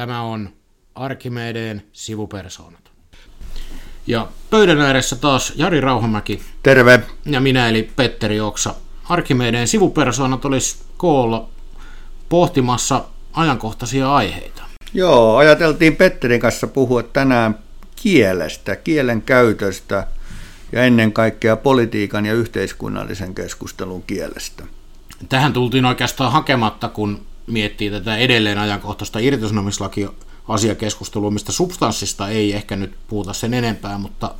Tämä on Arkimedeen sivupersoonat. Ja pöydän ääressä taas Jari Rauhamäki. Terve. Ja minä eli Petteri Oksa. Arkimedeen sivupersoonat olisi koolla pohtimassa ajankohtaisia aiheita. Joo, ajateltiin Petterin kanssa puhua tänään kielestä, kielen käytöstä ja ennen kaikkea politiikan ja yhteiskunnallisen keskustelun kielestä. Tähän tultiin oikeastaan hakematta, kun miettii tätä edelleen ajankohtaista irtisanomislaki asiakeskustelua, mistä substanssista ei ehkä nyt puhuta sen enempää, mutta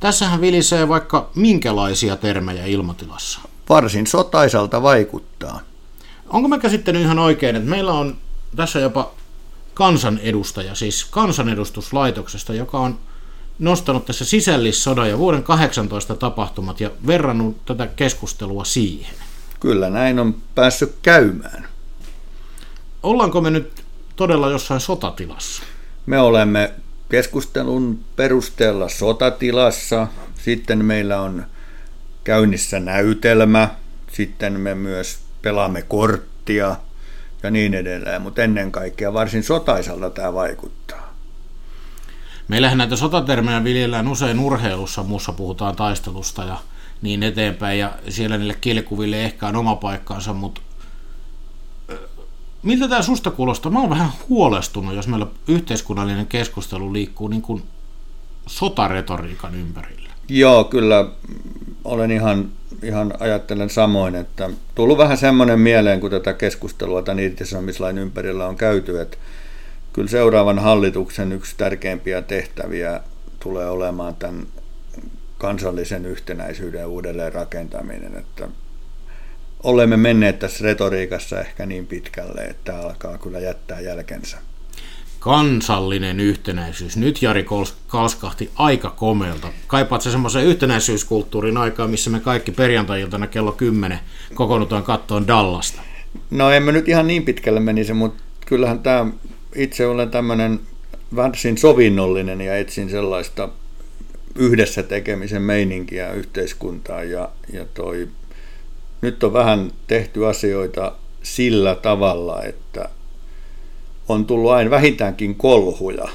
tässähän vilisee vaikka minkälaisia termejä ilmatilassa. Varsin sotaisalta vaikuttaa. Onko mä käsittänyt ihan oikein, että meillä on tässä jopa kansanedustaja, siis kansanedustuslaitoksesta, joka on nostanut tässä sisällissodan ja vuoden 18 tapahtumat ja verrannut tätä keskustelua siihen. Kyllä näin on päässyt käymään. Ollaanko me nyt todella jossain sotatilassa? Me olemme keskustelun perusteella sotatilassa, sitten meillä on käynnissä näytelmä, sitten me myös pelaamme korttia ja niin edelleen, mutta ennen kaikkea varsin sotaisalta tämä vaikuttaa. Meillähän näitä sotatermejä viljellään usein urheilussa, muussa puhutaan taistelusta ja niin eteenpäin, ja siellä niille kielikuville ehkä on oma paikkaansa, mutta miltä tämä susta kuulostaa? Mä oon vähän huolestunut, jos meillä yhteiskunnallinen keskustelu liikkuu niin kuin sotaretoriikan ympärillä. Joo, kyllä olen ihan, ihan ajattelen samoin, että tullut vähän semmoinen mieleen, kun tätä keskustelua tämän irtisanomislain ympärillä on käyty, että kyllä seuraavan hallituksen yksi tärkeimpiä tehtäviä tulee olemaan tämän kansallisen yhtenäisyyden uudelleen rakentaminen, että olemme menneet tässä retoriikassa ehkä niin pitkälle, että alkaa kyllä jättää jälkensä. Kansallinen yhtenäisyys. Nyt Jari kalskahti aika komeelta. Kaipaat se semmoisen yhtenäisyyskulttuurin aikaa, missä me kaikki perjantai-iltana kello 10 kokoonnutaan kattoon Dallasta? No emme nyt ihan niin pitkälle menisi, mutta kyllähän tämä, itse olen tämmöinen varsin sovinnollinen ja etsin sellaista yhdessä tekemisen meininkiä yhteiskuntaan ja, ja toi nyt on vähän tehty asioita sillä tavalla, että on tullut aina vähintäänkin kolhuja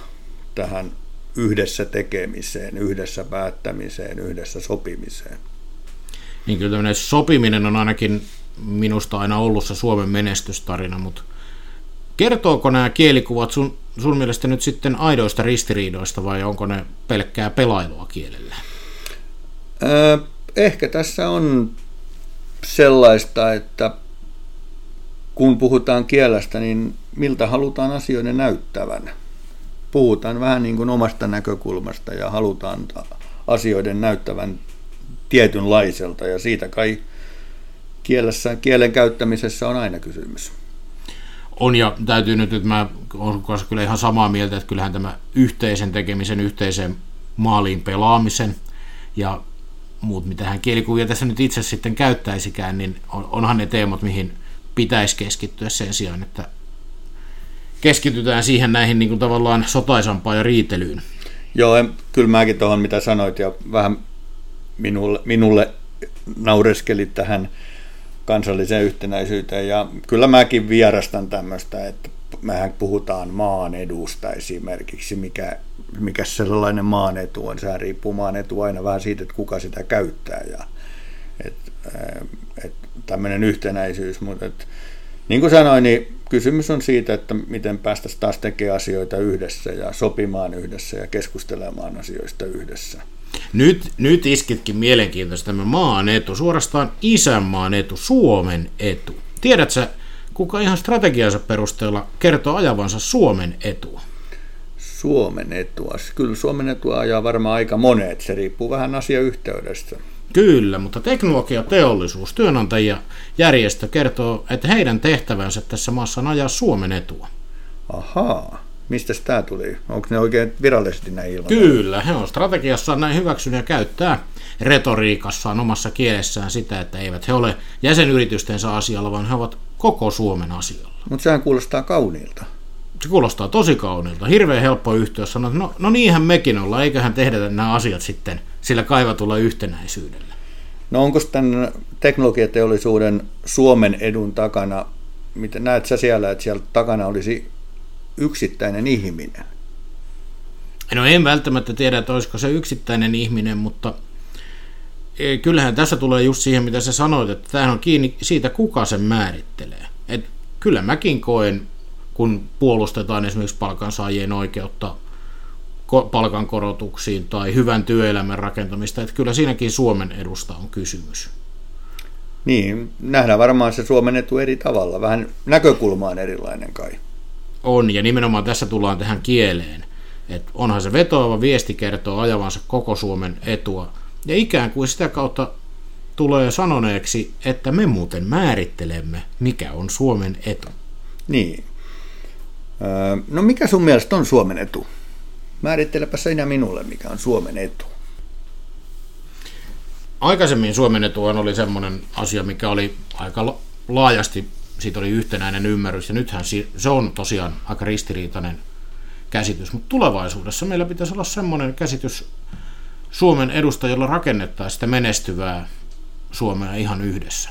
tähän yhdessä tekemiseen, yhdessä päättämiseen, yhdessä sopimiseen. Niin kyllä tämmöinen sopiminen on ainakin minusta aina ollut se Suomen menestystarina, mutta kertooko nämä kielikuvat sun, sun mielestä nyt sitten aidoista ristiriidoista vai onko ne pelkkää pelailua kielellä? Öö, ehkä tässä on sellaista, että kun puhutaan kielestä, niin miltä halutaan asioiden näyttävän. Puhutaan vähän niin kuin omasta näkökulmasta ja halutaan asioiden näyttävän tietynlaiselta ja siitä kai kielessä, kielen käyttämisessä on aina kysymys. On ja täytyy nyt, että mä olen kyllä ihan samaa mieltä, että kyllähän tämä yhteisen tekemisen, yhteisen maaliin pelaamisen ja muut, mitä hän kielikuvia tässä nyt itse sitten käyttäisikään, niin onhan ne teemat, mihin pitäisi keskittyä sen sijaan, että keskitytään siihen näihin niin kuin tavallaan sotaisampaan ja riitelyyn. Joo, kyllä mäkin tuohon mitä sanoit ja vähän minulle, minulle naureskelit tähän kansalliseen yhtenäisyyteen ja kyllä mäkin vierastan tämmöistä, että mehän puhutaan maan edusta esimerkiksi, mikä, mikä sellainen maan etu on. Sehän riippuu maan etu aina vähän siitä, että kuka sitä käyttää ja et, et, tämmöinen yhtenäisyys, mutta et, niin kuin sanoin, niin kysymys on siitä, että miten päästäisiin taas tekemään asioita yhdessä ja sopimaan yhdessä ja keskustelemaan asioista yhdessä. Nyt, nyt iskitkin mielenkiintoista tämä maan etu, suorastaan isänmaan etu, Suomen etu. Tiedätkö, kuka ihan strategiansa perusteella kertoo ajavansa Suomen etua? Suomen etua. Kyllä Suomen etua ajaa varmaan aika monet. Se riippuu vähän asiayhteydestä. Kyllä, mutta teknologia, teollisuus, työnantajia, järjestö kertoo, että heidän tehtävänsä tässä maassa on ajaa Suomen etua. Ahaa. Mistä tämä tuli? Onko ne oikein virallisesti näin ilman? Kyllä, he on strategiassaan näin hyväksynyt ja käyttää retoriikassaan omassa kielessään sitä, että eivät he ole jäsenyritystensä asialla, vaan he ovat koko Suomen asialla. Mutta sehän kuulostaa kauniilta. Se kuulostaa tosi kauniilta. Hirveän helppo yhtiö sanoa, että no, no niinhän mekin ollaan, eiköhän tehdä nämä asiat sitten sillä kaivatulla yhtenäisyydellä. No onko tämän teknologiateollisuuden Suomen edun takana, mitä näet sä siellä, että siellä takana olisi yksittäinen ihminen? No en välttämättä tiedä, että olisiko se yksittäinen ihminen, mutta e, kyllähän tässä tulee just siihen, mitä sä sanoit, että tämähän on kiinni siitä, kuka sen määrittelee. Et kyllä mäkin koen, kun puolustetaan esimerkiksi palkansaajien oikeutta palkankorotuksiin tai hyvän työelämän rakentamista, että kyllä siinäkin Suomen edusta on kysymys. Niin, nähdään varmaan se Suomen etu eri tavalla, vähän näkökulma on erilainen kai. On, ja nimenomaan tässä tullaan tähän kieleen. Että onhan se vetoava viesti kertoo ajavansa koko Suomen etua, ja ikään kuin sitä kautta tulee sanoneeksi, että me muuten määrittelemme, mikä on Suomen etu. Niin. No mikä sun mielestä on Suomen etu? Määrittelepä sinä minulle, mikä on Suomen etu. Aikaisemmin Suomen etuhan oli semmoinen asia, mikä oli aika laajasti, siitä oli yhtenäinen ymmärrys, ja nythän se on tosiaan aika ristiriitainen käsitys, mutta tulevaisuudessa meillä pitäisi olla semmoinen käsitys Suomen edusta, jolla rakennettaisiin sitä menestyvää Suomea ihan yhdessä.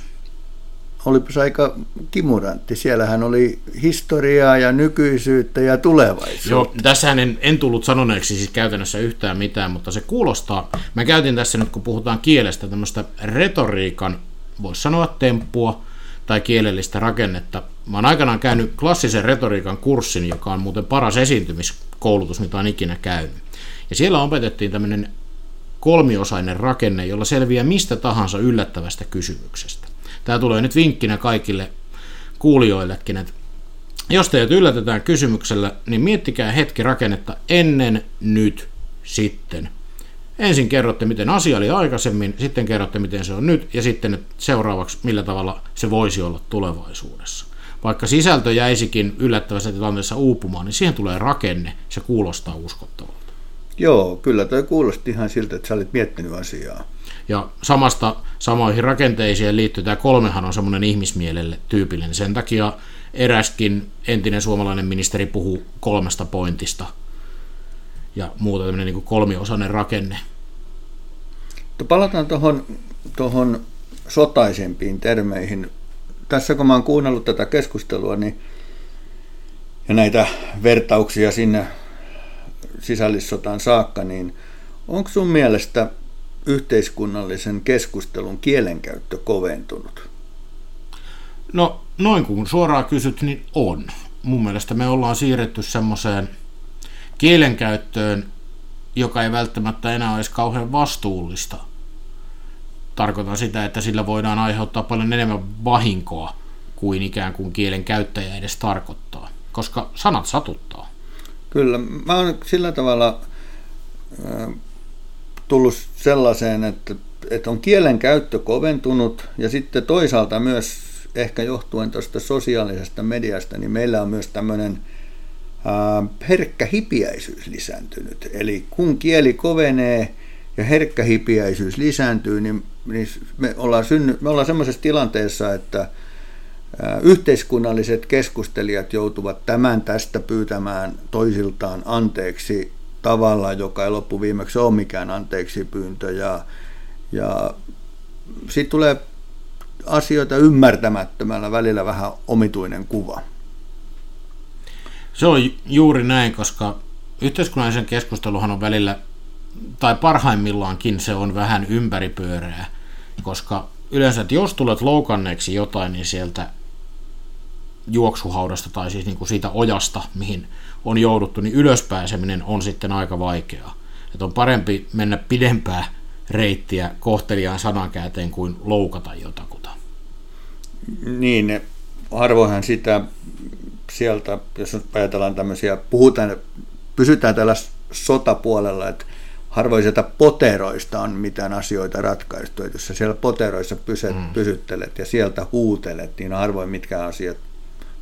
Olipas aika kimurantti. Siellähän oli historiaa ja nykyisyyttä ja tulevaisuutta. Joo, tässähän en, en tullut sanoneeksi siis käytännössä yhtään mitään, mutta se kuulostaa, mä käytin tässä nyt kun puhutaan kielestä tämmöistä retoriikan, voisi sanoa temppua tai kielellistä rakennetta. Mä oon aikanaan käynyt klassisen retoriikan kurssin, joka on muuten paras esiintymiskoulutus, mitä on ikinä käynyt. Ja siellä opetettiin tämmöinen kolmiosainen rakenne, jolla selviää mistä tahansa yllättävästä kysymyksestä. Tämä tulee nyt vinkkinä kaikille kuulijoillekin, että jos teidät yllätetään kysymyksellä, niin miettikää hetki rakennetta ennen, nyt, sitten. Ensin kerrotte, miten asia oli aikaisemmin, sitten kerrotte, miten se on nyt, ja sitten seuraavaksi, millä tavalla se voisi olla tulevaisuudessa. Vaikka sisältö jäisikin yllättävässä tilanteessa uupumaan, niin siihen tulee rakenne, se kuulostaa uskottavalta. Joo, kyllä toi kuulosti ihan siltä, että sä olit miettinyt asiaa. Ja samasta samoihin rakenteisiin liittyy tämä kolmehan on semmoinen ihmismielelle tyypillinen. Sen takia eräskin entinen suomalainen ministeri puhuu kolmesta pointista ja muuta tämmöinen niin kolmiosainen rakenne. Palataan tuohon tohon sotaisempiin termeihin. Tässä kun mä oon kuunnellut tätä keskustelua niin, ja näitä vertauksia sinne sisällissotaan saakka, niin onko sun mielestä yhteiskunnallisen keskustelun kielenkäyttö koventunut? No noin kun suoraan kysyt, niin on. Mun mielestä me ollaan siirretty semmoiseen kielenkäyttöön, joka ei välttämättä enää olisi kauhean vastuullista. Tarkoitan sitä, että sillä voidaan aiheuttaa paljon enemmän vahinkoa kuin ikään kuin kielen käyttäjä edes tarkoittaa, koska sanat satuttaa. Kyllä, mä oon sillä tavalla tullut sellaiseen, että, että on kielen käyttö koventunut ja sitten toisaalta myös ehkä johtuen tuosta sosiaalisesta mediasta, niin meillä on myös tämmöinen ää, herkkä hipiäisyys lisääntynyt. Eli kun kieli kovenee ja herkkä hipiäisyys lisääntyy, niin, niin me ollaan, synny, me ollaan semmoisessa tilanteessa, että yhteiskunnalliset keskustelijat joutuvat tämän tästä pyytämään toisiltaan anteeksi tavalla, joka ei loppuviimeksi ole mikään anteeksi pyyntö. Ja, ja siitä tulee asioita ymmärtämättömällä välillä vähän omituinen kuva. Se on juuri näin, koska yhteiskunnallisen keskusteluhan on välillä, tai parhaimmillaankin se on vähän ympäripyöreä, koska yleensä, että jos tulet loukanneeksi jotain, niin sieltä juoksuhaudasta tai siis niin kuin siitä ojasta, mihin on jouduttu, niin ylöspääseminen on sitten aika vaikeaa. Että on parempi mennä pidempää reittiä kohteliaan sanankäänteen kuin loukata jotakuta. Niin, harvoinhan sitä sieltä, jos ajatellaan tämmöisiä, puhutaan, pysytään tällä sotapuolella, että harvoin sieltä poteroista on mitään asioita ratkaistu. Että jos sä siellä poteroissa pysyt, mm. pysyttelet ja sieltä huutelet, niin harvoin mitkä asiat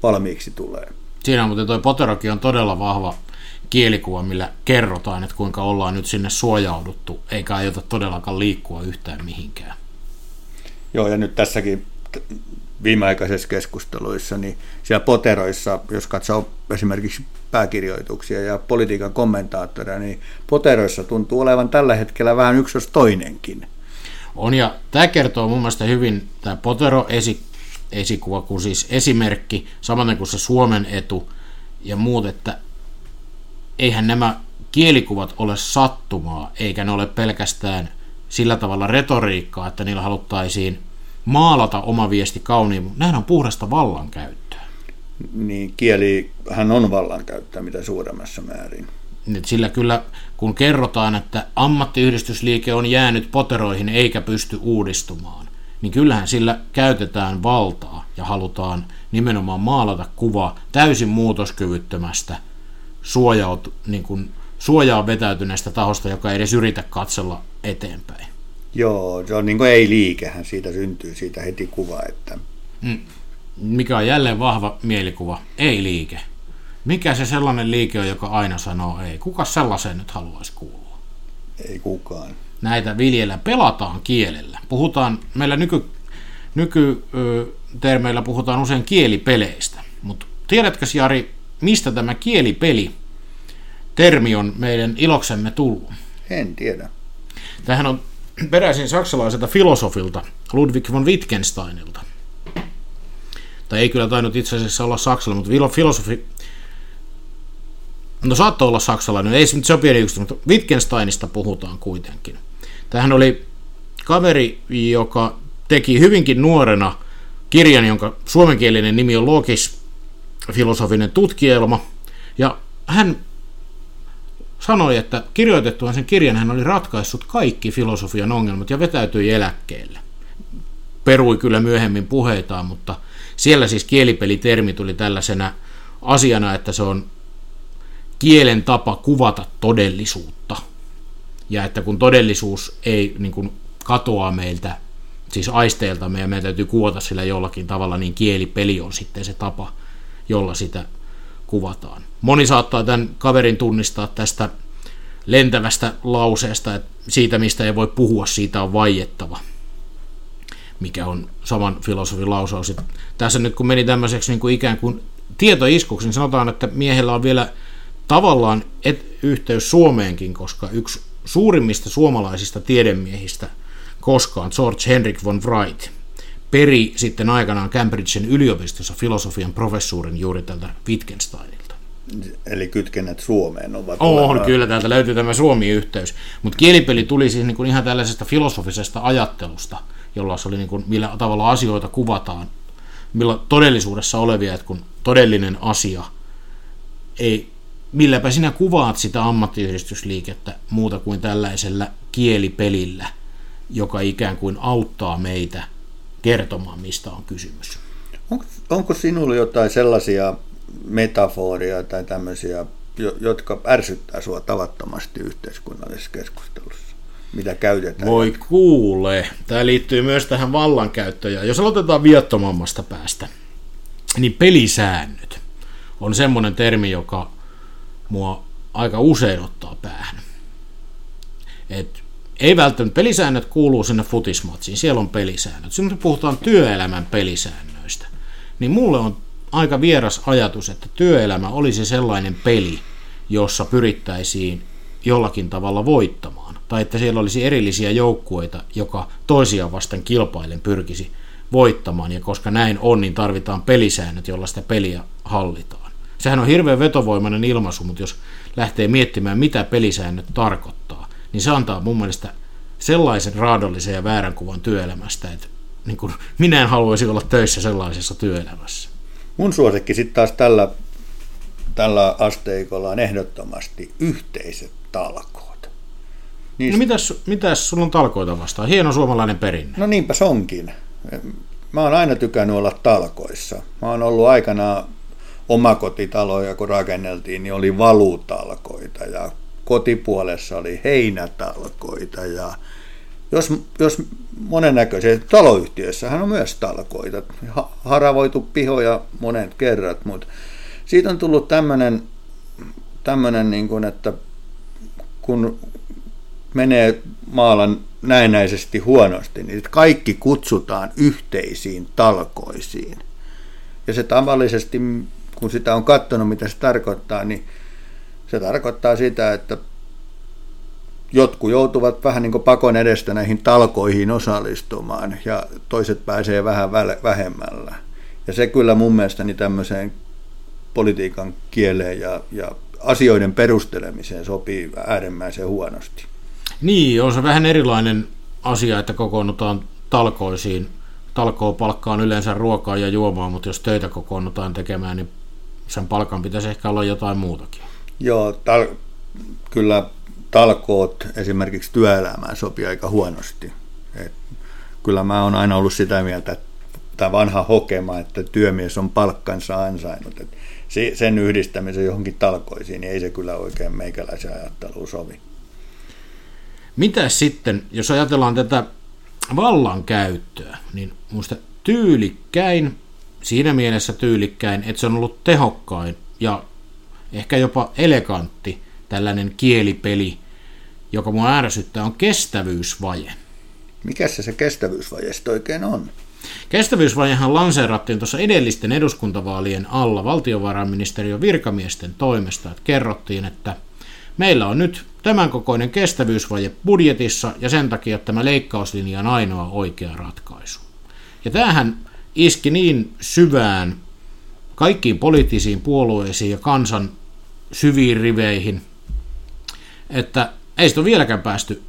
valmiiksi tulee. Siinä muuten tuo Poterokin on todella vahva kielikuva, millä kerrotaan, että kuinka ollaan nyt sinne suojauduttu, eikä aiota todellakaan liikkua yhtään mihinkään. Joo, ja nyt tässäkin viimeaikaisissa keskusteluissa, niin siellä poteroissa, jos katsoo esimerkiksi pääkirjoituksia ja politiikan kommentaattoreja, niin poteroissa tuntuu olevan tällä hetkellä vähän yksi jos toinenkin. On, ja tämä kertoo mun mielestä hyvin, tämä potero esi esikuva kuin siis esimerkki, samaten kuin se Suomen etu, ja muut, että eihän nämä kielikuvat ole sattumaa, eikä ne ole pelkästään sillä tavalla retoriikkaa, että niillä haluttaisiin maalata oma viesti kauniin, mutta nämähän on puhdasta vallankäyttöä. Niin kielihän on vallankäyttöä mitä suuremmassa määrin. Sillä kyllä, kun kerrotaan, että ammattiyhdistysliike on jäänyt poteroihin eikä pysty uudistumaan, niin kyllähän sillä käytetään valtaa ja halutaan nimenomaan maalata kuva täysin muutoskyvyttömästä suojaut, niin kuin, suojaa vetäytyneestä tahosta, joka ei edes yritä katsella eteenpäin. Joo, se on niin kuin ei-liikehän, siitä syntyy siitä heti kuva, että... Mm. Mikä on jälleen vahva mielikuva, ei-liike. Mikä se sellainen liike on, joka aina sanoo ei? Kuka sellaiseen nyt haluaisi kuulua? Ei kukaan. Näitä viljellä pelataan kielellä. Puhutaan, meillä nyky, nykytermeillä puhutaan usein kielipeleistä, mutta tiedätkö Jari, mistä tämä kielipeli termi on meidän iloksemme tullut? En tiedä. Tähän on peräisin saksalaiselta filosofilta Ludwig von Wittgensteinilta. Tai ei kyllä tainnut itse asiassa olla saksalainen, mutta filosofi No saattoi olla saksalainen, ei se nyt sopi eri mutta Wittgensteinista puhutaan kuitenkin. Tähän oli kaveri, joka teki hyvinkin nuorena kirjan, jonka suomenkielinen nimi on Logis, filosofinen tutkielma, ja hän sanoi, että kirjoitettuaan sen kirjan hän oli ratkaissut kaikki filosofian ongelmat ja vetäytyi eläkkeelle. Perui kyllä myöhemmin puheitaan, mutta siellä siis kielipelitermi tuli tällaisena asiana, että se on kielen tapa kuvata todellisuutta. Ja että kun todellisuus ei niin kuin katoa meiltä, siis aisteilta, ja meidän täytyy kuvata sillä jollakin tavalla, niin kielipeli on sitten se tapa, jolla sitä kuvataan. Moni saattaa tämän kaverin tunnistaa tästä lentävästä lauseesta, että siitä mistä ei voi puhua, siitä on vaiettava mikä on saman filosofin lausaus. Tässä nyt kun meni tämmöiseksi niin kuin ikään kuin tietoiskuksi, niin sanotaan, että miehellä on vielä tavallaan et, yhteys Suomeenkin, koska yksi suurimmista suomalaisista tiedemiehistä koskaan, George Henrik von Wright, peri sitten aikanaan Cambridgen yliopistossa filosofian professuurin juuri tältä Wittgensteinilta. Eli kytkennät Suomeen ovat On, olemaan. kyllä, täältä löytyy tämä Suomi-yhteys. Mutta kielipeli tuli siis niin kuin ihan tällaisesta filosofisesta ajattelusta, jolla se oli niin kuin, millä tavalla asioita kuvataan, millä todellisuudessa olevia, että kun todellinen asia ei milläpä sinä kuvaat sitä ammattiyhdistysliikettä muuta kuin tällaisella kielipelillä, joka ikään kuin auttaa meitä kertomaan, mistä on kysymys. Onko, onko sinulla jotain sellaisia metaforia tai tämmöisiä, jotka ärsyttää sinua tavattomasti yhteiskunnallisessa keskustelussa? Mitä käytetään? Voi kuule. Tämä liittyy myös tähän vallankäyttöön. Jos aloitetaan viattomammasta päästä, niin pelisäännöt on semmoinen termi, joka mua aika usein ottaa päähän. Et ei välttämättä pelisäännöt kuuluu sinne futismatsiin, siellä on pelisäännöt. Sitten puhutaan työelämän pelisäännöistä, niin mulle on aika vieras ajatus, että työelämä olisi sellainen peli, jossa pyrittäisiin jollakin tavalla voittamaan. Tai että siellä olisi erillisiä joukkueita, joka toisiaan vasten kilpailen pyrkisi voittamaan. Ja koska näin on, niin tarvitaan pelisäännöt, jolla sitä peliä hallitaan. Sehän on hirveän vetovoimainen ilmaisu, mutta jos lähtee miettimään, mitä pelisäännöt tarkoittaa, niin se antaa mun mielestä sellaisen raadollisen ja väärän kuvan työelämästä, että niin kuin, minä en haluaisi olla töissä sellaisessa työelämässä. Mun suosikki sitten taas tällä, tällä asteikolla on ehdottomasti yhteiset talkoot. Niistä... No mitäs, mitäs sulla on talkoita vastaan? Hieno suomalainen perinne. No niinpä se onkin. Mä oon aina tykännyt olla talkoissa. Mä oon ollut aikanaan omakotitaloja kun rakenneltiin, niin oli valutalkoita ja kotipuolessa oli heinätalkoita ja jos, jos monennäköisiä, taloyhtiössähän on myös talkoita, haravoitu pihoja monet kerrat, mutta siitä on tullut tämmöinen, tämmöinen niin kuin, että kun menee maalan näennäisesti huonosti, niin kaikki kutsutaan yhteisiin talkoisiin. Ja se tavallisesti kun sitä on katsonut, mitä se tarkoittaa, niin se tarkoittaa sitä, että jotkut joutuvat vähän niin kuin pakon edestä näihin talkoihin osallistumaan ja toiset pääsee vähän vähemmällä. Ja se kyllä mun mielestäni tämmöiseen politiikan kieleen ja, ja asioiden perustelemiseen sopii äärimmäisen huonosti. Niin, on se vähän erilainen asia, että kokoonnutaan talkoisiin. Talkoo palkkaan yleensä ruokaa ja juomaa, mutta jos töitä kokoonnutaan tekemään, niin sen palkan pitäisi ehkä olla jotain muutakin. Joo, tal- kyllä talkoot esimerkiksi työelämään sopii aika huonosti. Et kyllä mä oon aina ollut sitä mieltä, että vanha hokema, että työmies on palkkansa ansainnut. Et sen yhdistämisen johonkin talkoisiin, niin ei se kyllä oikein meikäläisen ajatteluun sovi. Mitä sitten, jos ajatellaan tätä vallankäyttöä, niin minusta tyylikkäin, siinä mielessä tyylikkäin, että se on ollut tehokkain ja ehkä jopa elegantti tällainen kielipeli, joka mua ärsyttää, on kestävyysvaje. Mikä se se kestävyysvaje oikein on? Kestävyysvajehan lanseerattiin tuossa edellisten eduskuntavaalien alla valtiovarainministeriön virkamiesten toimesta, että kerrottiin, että meillä on nyt tämän kokoinen kestävyysvaje budjetissa ja sen takia että tämä leikkauslinja on ainoa oikea ratkaisu. Ja tämähän iski niin syvään kaikkiin poliittisiin puolueisiin ja kansan syviin riveihin, että ei sitä ole vieläkään päästy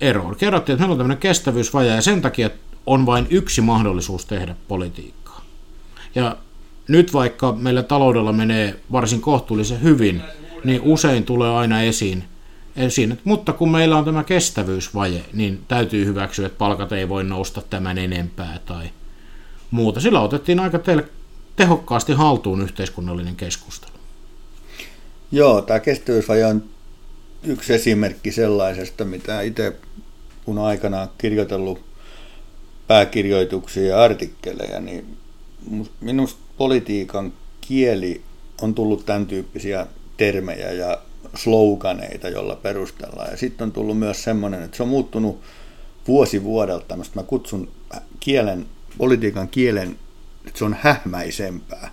eroon. Kerrottiin, että meillä on tämmöinen kestävyysvaje ja sen takia on vain yksi mahdollisuus tehdä politiikkaa. Ja nyt vaikka meillä taloudella menee varsin kohtuullisen hyvin, niin usein tulee aina esiin, esiin että, mutta kun meillä on tämä kestävyysvaje, niin täytyy hyväksyä, että palkat ei voi nousta tämän enempää tai muuta. Sillä otettiin aika tehokkaasti haltuun yhteiskunnallinen keskustelu. Joo, tämä kestävyysvaje on yksi esimerkki sellaisesta, mitä itse kun aikanaan kirjoitellut pääkirjoituksia ja artikkeleja, niin minusta politiikan kieli on tullut tämän tyyppisiä termejä ja sloganeita, joilla perustellaan. Ja sitten on tullut myös semmoinen, että se on muuttunut vuosi vuodelta, mä kutsun kielen, politiikan kielen, että se on hähmäisempää.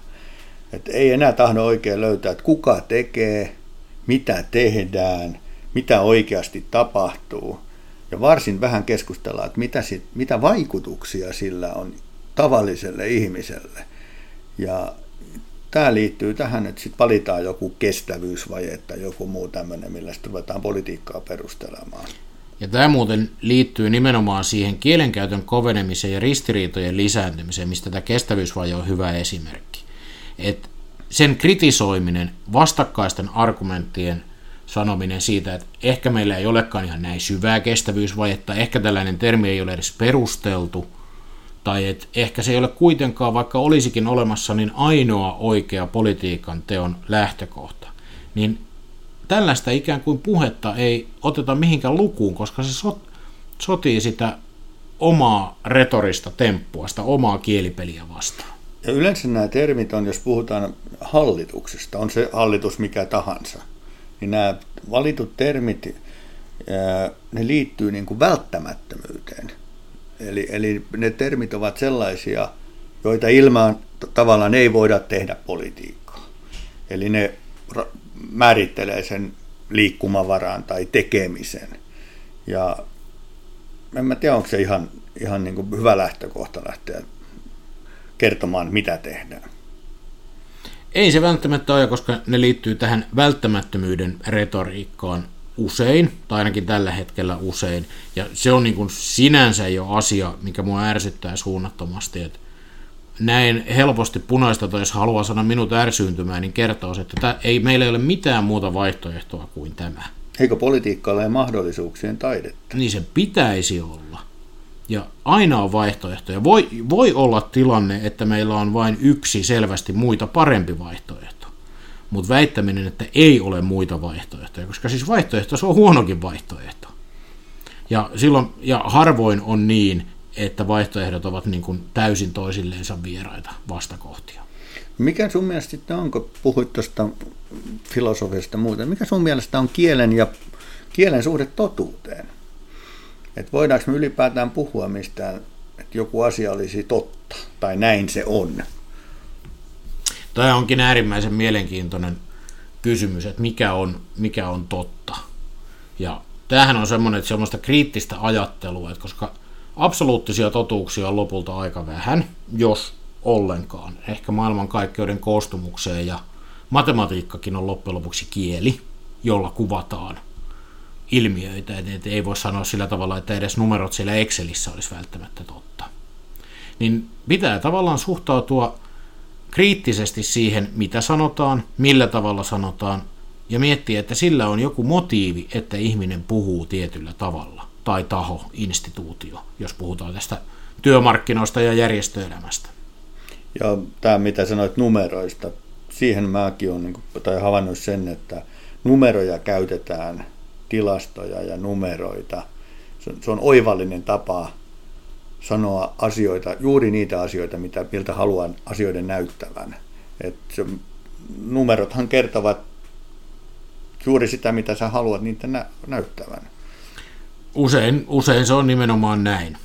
Että ei enää tahdo oikein löytää, että kuka tekee, mitä tehdään, mitä oikeasti tapahtuu. Ja varsin vähän keskustellaan, että mitä, sit, mitä vaikutuksia sillä on tavalliselle ihmiselle. Ja tämä liittyy tähän, että sitten valitaan joku kestävyysvaje tai joku muu tämmöinen, millä sitten ruvetaan politiikkaa perustelemaan. Ja tämä muuten liittyy nimenomaan siihen kielenkäytön kovenemiseen ja ristiriitojen lisääntymiseen, mistä tämä kestävyysvaje on hyvä esimerkki. Et sen kritisoiminen, vastakkaisten argumenttien sanominen siitä, että ehkä meillä ei olekaan ihan näin syvää kestävyysvajetta, ehkä tällainen termi ei ole edes perusteltu, tai että ehkä se ei ole kuitenkaan, vaikka olisikin olemassa, niin ainoa oikea politiikan teon lähtökohta. Niin tällaista ikään kuin puhetta ei oteta mihinkään lukuun, koska se sot, sotii sitä omaa retorista temppua, sitä omaa kielipeliä vastaan. Ja yleensä nämä termit on, jos puhutaan hallituksesta, on se hallitus mikä tahansa, niin nämä valitut termit, ne liittyy niin kuin välttämättömyyteen. Eli, eli ne termit ovat sellaisia, joita ilman tavallaan ei voida tehdä politiikkaa. Eli ne määrittelee sen liikkumavaraan tai tekemisen. Ja en mä tiedä, onko se ihan, ihan niin kuin hyvä lähtökohta lähteä kertomaan, mitä tehdään. Ei se välttämättä ole, koska ne liittyy tähän välttämättömyyden retoriikkaan usein, tai ainakin tällä hetkellä usein. Ja se on niin kuin sinänsä jo asia, mikä mua ärsyttää suunnattomasti, että näin helposti punaista, tai jos haluaa sanoa minut ärsyyntymään, niin kertoo, että tämä, ei, meillä ei ole mitään muuta vaihtoehtoa kuin tämä. Eikö politiikka ole mahdollisuuksien taidetta? Niin se pitäisi olla. Ja aina on vaihtoehtoja. Voi, voi olla tilanne, että meillä on vain yksi selvästi muita parempi vaihtoehto. Mutta väittäminen, että ei ole muita vaihtoehtoja, koska siis vaihtoehto se on huonokin vaihtoehto. Ja, silloin, ja harvoin on niin, että vaihtoehdot ovat niin kuin täysin toisilleensa vieraita vastakohtia. Mikä sun mielestä sitten on, kun puhuit tuosta filosofiasta muuten, mikä sun mielestä on kielen ja kielen suhde totuuteen? Että voidaanko me ylipäätään puhua mistään, että joku asia olisi totta, tai näin se on? Tämä onkin äärimmäisen mielenkiintoinen kysymys, että mikä on, mikä on totta. Ja tämähän on semmoinen, että semmoista kriittistä ajattelua, että koska absoluuttisia totuuksia on lopulta aika vähän, jos ollenkaan. Ehkä maailmankaikkeuden koostumukseen ja matematiikkakin on loppujen lopuksi kieli, jolla kuvataan ilmiöitä, että ei voi sanoa sillä tavalla, että edes numerot siellä Excelissä olisi välttämättä totta. Niin pitää tavallaan suhtautua kriittisesti siihen, mitä sanotaan, millä tavalla sanotaan, ja miettiä, että sillä on joku motiivi, että ihminen puhuu tietyllä tavalla, tai taho, instituutio, jos puhutaan tästä työmarkkinoista ja järjestöelämästä. Ja tämä, mitä sanoit numeroista, siihen mäkin olen niin tai havainnut sen, että numeroja käytetään, tilastoja ja numeroita. Se, se on oivallinen tapa sanoa asioita, juuri niitä asioita, mitä, miltä haluan asioiden näyttävän. Et se, numerothan kertovat juuri sitä, mitä sä haluat niitä nä- näyttävän. Usein, usein se on nimenomaan näin.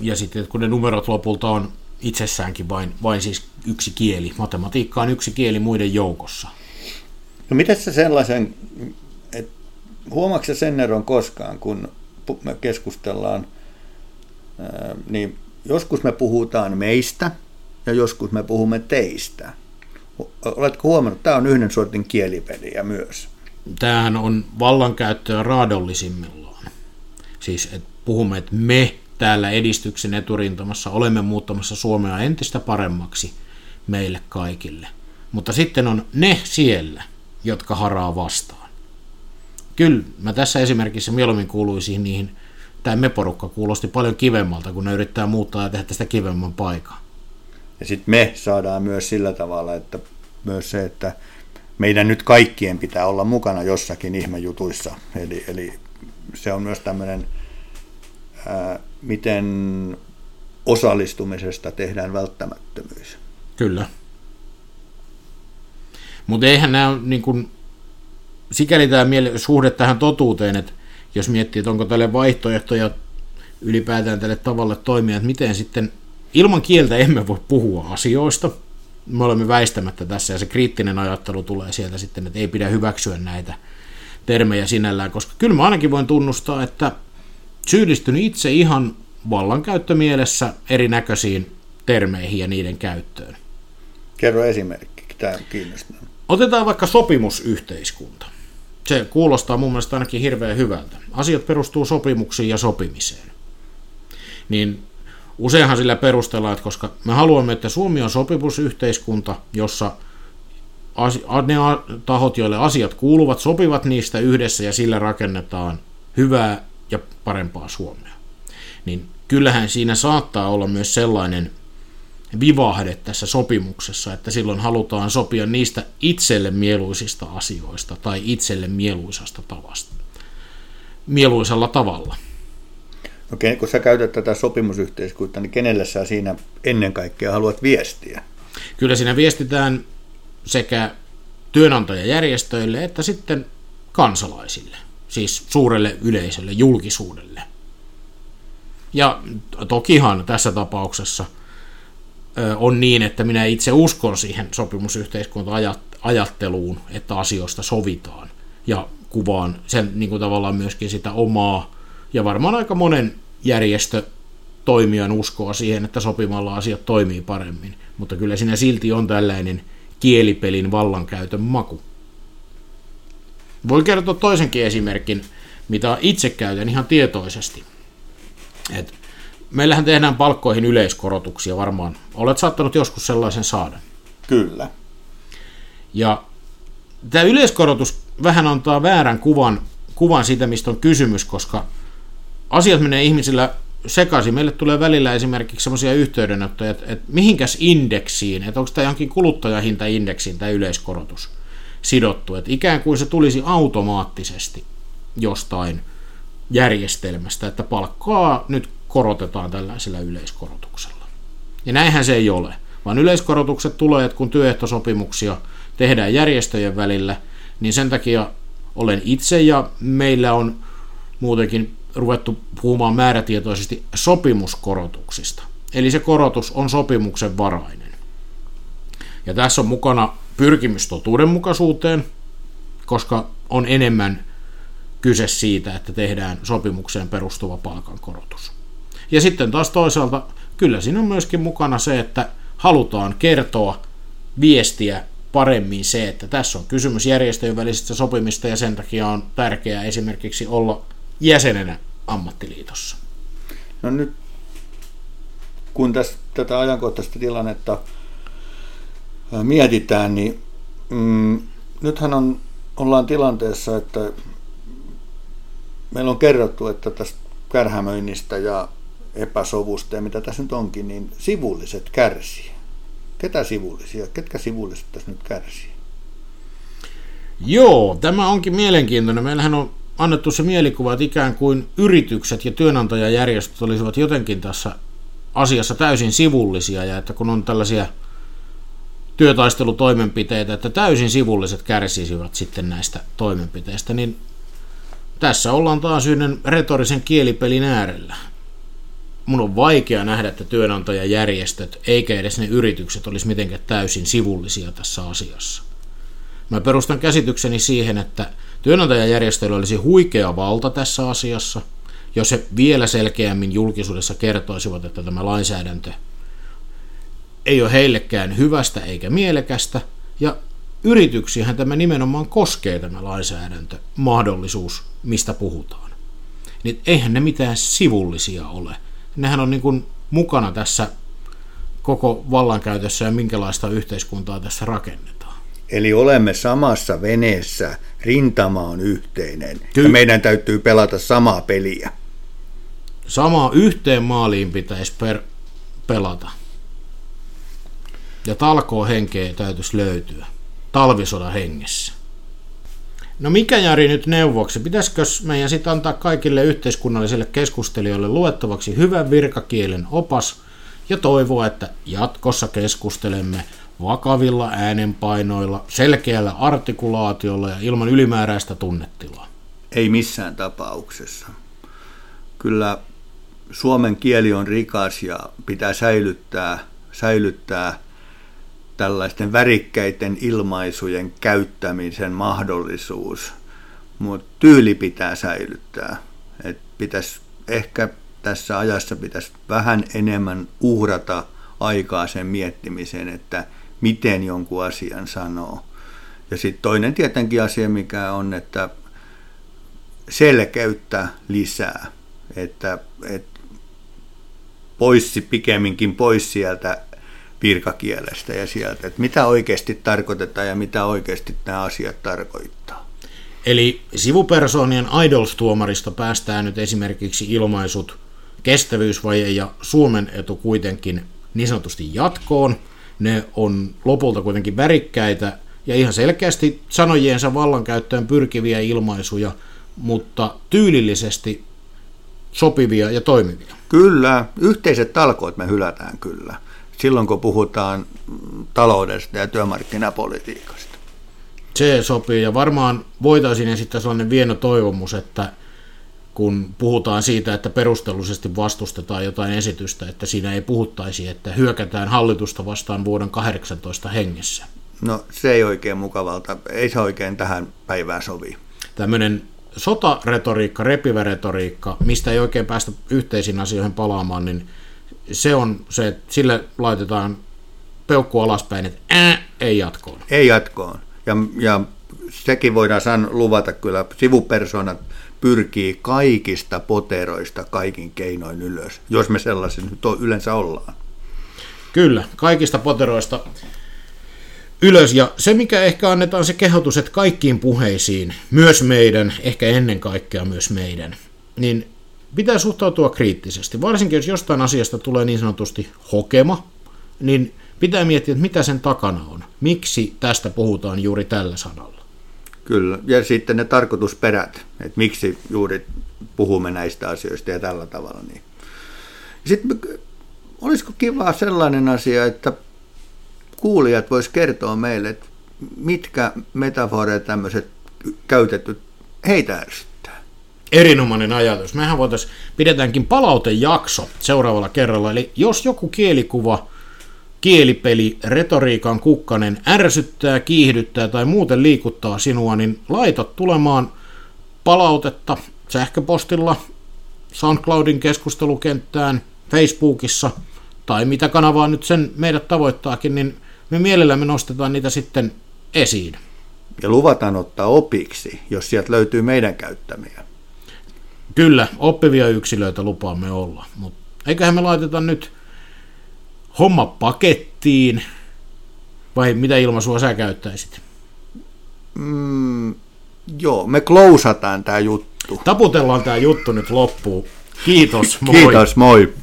Ja sitten kun ne numerot lopulta on itsessäänkin vain, vain siis yksi kieli. Matematiikka on yksi kieli muiden joukossa. No miten se sellaisen, huomaatko sen eron koskaan, kun me keskustellaan, niin joskus me puhutaan meistä ja joskus me puhumme teistä. Oletko huomannut, että tämä on yhden sortin kielipeliä myös? Tämähän on vallankäyttöä raadollisimmillaan. Siis että puhumme, että me täällä edistyksen eturintamassa olemme muuttamassa Suomea entistä paremmaksi meille kaikille. Mutta sitten on ne siellä, jotka haraa vastaan. Kyllä, mä tässä esimerkissä mieluummin kuuluisin niihin, tämä me-porukka kuulosti paljon kivemmalta, kun ne yrittää muuttaa ja tehdä tästä kivemman paikan. Ja sitten me saadaan myös sillä tavalla, että myös se, että meidän nyt kaikkien pitää olla mukana jossakin ihmejutuissa. Eli, eli se on myös tämmöinen miten osallistumisesta tehdään välttämättömyys. Kyllä. Mutta eihän nämä niin kuin, sikäli tämä suhde tähän totuuteen, että jos miettii, että onko tälle vaihtoehtoja ylipäätään tälle tavalle toimia, että miten sitten ilman kieltä emme voi puhua asioista. Me olemme väistämättä tässä ja se kriittinen ajattelu tulee sieltä sitten, että ei pidä hyväksyä näitä termejä sinällään, koska kyllä mä ainakin voin tunnustaa, että syyllistynyt itse ihan vallankäyttömielessä erinäköisiin termeihin ja niiden käyttöön. Kerro esimerkki, tämä kiinnostaa. Otetaan vaikka sopimusyhteiskunta. Se kuulostaa mun mielestä ainakin hirveän hyvältä. Asiat perustuu sopimuksiin ja sopimiseen. Niin useinhan sillä perustellaan, että koska me haluamme, että Suomi on sopimusyhteiskunta, jossa ne tahot, joille asiat kuuluvat, sopivat niistä yhdessä ja sillä rakennetaan hyvää ja parempaa Suomea. Niin kyllähän siinä saattaa olla myös sellainen vivahde tässä sopimuksessa, että silloin halutaan sopia niistä itselle mieluisista asioista tai itselle mieluisasta tavasta. Mieluisella tavalla. Okei, kun sä käytät tätä sopimusyhteiskuntaa, niin kenelle sä siinä ennen kaikkea haluat viestiä? Kyllä siinä viestitään sekä työnantajajärjestöille että sitten kansalaisille siis suurelle yleisölle, julkisuudelle. Ja tokihan tässä tapauksessa on niin, että minä itse uskon siihen sopimusyhteiskunta-ajatteluun, että asioista sovitaan ja kuvaan sen niin kuin tavallaan myöskin sitä omaa ja varmaan aika monen järjestö toimijan uskoa siihen, että sopimalla asiat toimii paremmin. Mutta kyllä siinä silti on tällainen kielipelin vallankäytön maku. Voi kertoa toisenkin esimerkin, mitä itse käytän ihan tietoisesti. Et meillähän tehdään palkkoihin yleiskorotuksia varmaan. Olet saattanut joskus sellaisen saada. Kyllä. Ja tämä yleiskorotus vähän antaa väärän kuvan, kuvan siitä, mistä on kysymys, koska asiat menee ihmisillä sekaisin. Meille tulee välillä esimerkiksi sellaisia yhteydenottoja, että, että mihinkäs indeksiin, että onko tämä johonkin kuluttajahintaindeksiin tämä yleiskorotus – sidottu. Että ikään kuin se tulisi automaattisesti jostain järjestelmästä, että palkkaa nyt korotetaan tällaisella yleiskorotuksella. Ja näinhän se ei ole, vaan yleiskorotukset tulee, että kun työehtosopimuksia tehdään järjestöjen välillä, niin sen takia olen itse ja meillä on muutenkin ruvettu puhumaan määrätietoisesti sopimuskorotuksista. Eli se korotus on sopimuksen varainen. Ja tässä on mukana pyrkimys totuudenmukaisuuteen, koska on enemmän kyse siitä, että tehdään sopimukseen perustuva palkankorotus. Ja sitten taas toisaalta kyllä siinä on myöskin mukana se, että halutaan kertoa viestiä paremmin se, että tässä on kysymys järjestöjen välisestä sopimista ja sen takia on tärkeää esimerkiksi olla jäsenenä ammattiliitossa. No nyt kun tässä, tätä ajankohtaista tilannetta mietitään, niin mm, nythän on, ollaan tilanteessa, että meillä on kerrottu, että tästä kärhämöinnistä ja epäsovusta ja mitä tässä nyt onkin, niin sivulliset kärsii. Ketä sivullisia? Ketkä sivulliset tässä nyt kärsii? Joo, tämä onkin mielenkiintoinen. Meillähän on annettu se mielikuva, että ikään kuin yritykset ja työnantajajärjestöt olisivat jotenkin tässä asiassa täysin sivullisia ja että kun on tällaisia työtaistelutoimenpiteitä, että täysin sivulliset kärsisivät sitten näistä toimenpiteistä, niin tässä ollaan taas yhden retorisen kielipelin äärellä. Mun on vaikea nähdä, että työnantajajärjestöt eikä edes ne yritykset olisi mitenkään täysin sivullisia tässä asiassa. Mä perustan käsitykseni siihen, että työnantajajärjestöillä olisi huikea valta tässä asiassa, jos he vielä selkeämmin julkisuudessa kertoisivat, että tämä lainsäädäntö ei ole heillekään hyvästä eikä mielekästä, ja yrityksiähän tämä nimenomaan koskee tämä lainsäädäntö, mahdollisuus, mistä puhutaan. Niin eihän ne mitään sivullisia ole. Nehän on niin kuin mukana tässä koko vallankäytössä ja minkälaista yhteiskuntaa tässä rakennetaan. Eli olemme samassa veneessä, rintama on yhteinen Ky- ja meidän täytyy pelata samaa peliä. Samaa yhteen maaliin pitäisi per- pelata. Ja talkoo henkeä täytyisi löytyä talvisodan hengessä. No mikä Jari nyt neuvoksi? Pitäisikö meidän sitten antaa kaikille yhteiskunnallisille keskustelijoille luettavaksi hyvän virkakielen opas ja toivoa, että jatkossa keskustelemme vakavilla äänenpainoilla, selkeällä artikulaatiolla ja ilman ylimääräistä tunnetilaa? Ei missään tapauksessa. Kyllä suomen kieli on rikas ja pitää säilyttää, säilyttää tällaisten värikkäiden ilmaisujen käyttämisen mahdollisuus, mutta tyyli pitää säilyttää. Et pitäisi ehkä tässä ajassa pitäisi vähän enemmän uhrata aikaa sen miettimiseen, että miten jonkun asian sanoo. Ja sitten toinen tietenkin asia, mikä on, että selkeyttä lisää, että, että pois, pikemminkin pois sieltä virkakielestä ja sieltä, että mitä oikeasti tarkoitetaan ja mitä oikeasti nämä asiat tarkoittaa. Eli sivupersoonien idols-tuomarista päästään nyt esimerkiksi ilmaisut kestävyysvaje ja Suomen etu kuitenkin niin sanotusti jatkoon. Ne on lopulta kuitenkin värikkäitä ja ihan selkeästi sanojiensa vallankäyttöön pyrkiviä ilmaisuja, mutta tyylillisesti sopivia ja toimivia. Kyllä, yhteiset talkoot me hylätään kyllä silloin, kun puhutaan taloudesta ja työmarkkinapolitiikasta. Se sopii ja varmaan voitaisiin esittää sellainen vieno toivomus, että kun puhutaan siitä, että perustellisesti vastustetaan jotain esitystä, että siinä ei puhuttaisi, että hyökätään hallitusta vastaan vuoden 18 hengessä. No se ei oikein mukavalta, ei se oikein tähän päivään sovi. Tämmöinen sotaretoriikka, repivä retoriikka, mistä ei oikein päästä yhteisiin asioihin palaamaan, niin se on se, että sille laitetaan peukku alaspäin, että ää, ei jatkoon. Ei jatkoon. Ja, ja sekin voidaan san, luvata kyllä, sivupersonat pyrkii kaikista poteroista kaikin keinoin ylös, jos me sellaisen nyt yleensä ollaan. Kyllä, kaikista poteroista ylös. Ja se, mikä ehkä annetaan se kehotus, että kaikkiin puheisiin, myös meidän, ehkä ennen kaikkea myös meidän, niin pitää suhtautua kriittisesti. Varsinkin jos jostain asiasta tulee niin sanotusti hokema, niin pitää miettiä, että mitä sen takana on. Miksi tästä puhutaan juuri tällä sanalla? Kyllä, ja sitten ne tarkoitusperät, että miksi juuri puhumme näistä asioista ja tällä tavalla. Niin. Sitten olisiko kiva sellainen asia, että kuulijat vois kertoa meille, että mitkä metaforeja tämmöiset käytetyt heitä ärsyttää erinomainen ajatus. Mehän voitaisiin, pidetäänkin palautejakso seuraavalla kerralla. Eli jos joku kielikuva, kielipeli, retoriikan kukkanen ärsyttää, kiihdyttää tai muuten liikuttaa sinua, niin laita tulemaan palautetta sähköpostilla, SoundCloudin keskustelukenttään, Facebookissa tai mitä kanavaa nyt sen meidät tavoittaakin, niin me mielellämme nostetaan niitä sitten esiin. Ja luvataan ottaa opiksi, jos sieltä löytyy meidän käyttämiä. Kyllä, oppivia yksilöitä lupaamme olla, mutta eiköhän me laiteta nyt homma pakettiin, vai mitä ilmaisua sä käyttäisit? Mm, joo, me klousataan tämä juttu. Taputellaan tämä juttu nyt loppuun. Kiitos, moi. Kiitos, moi.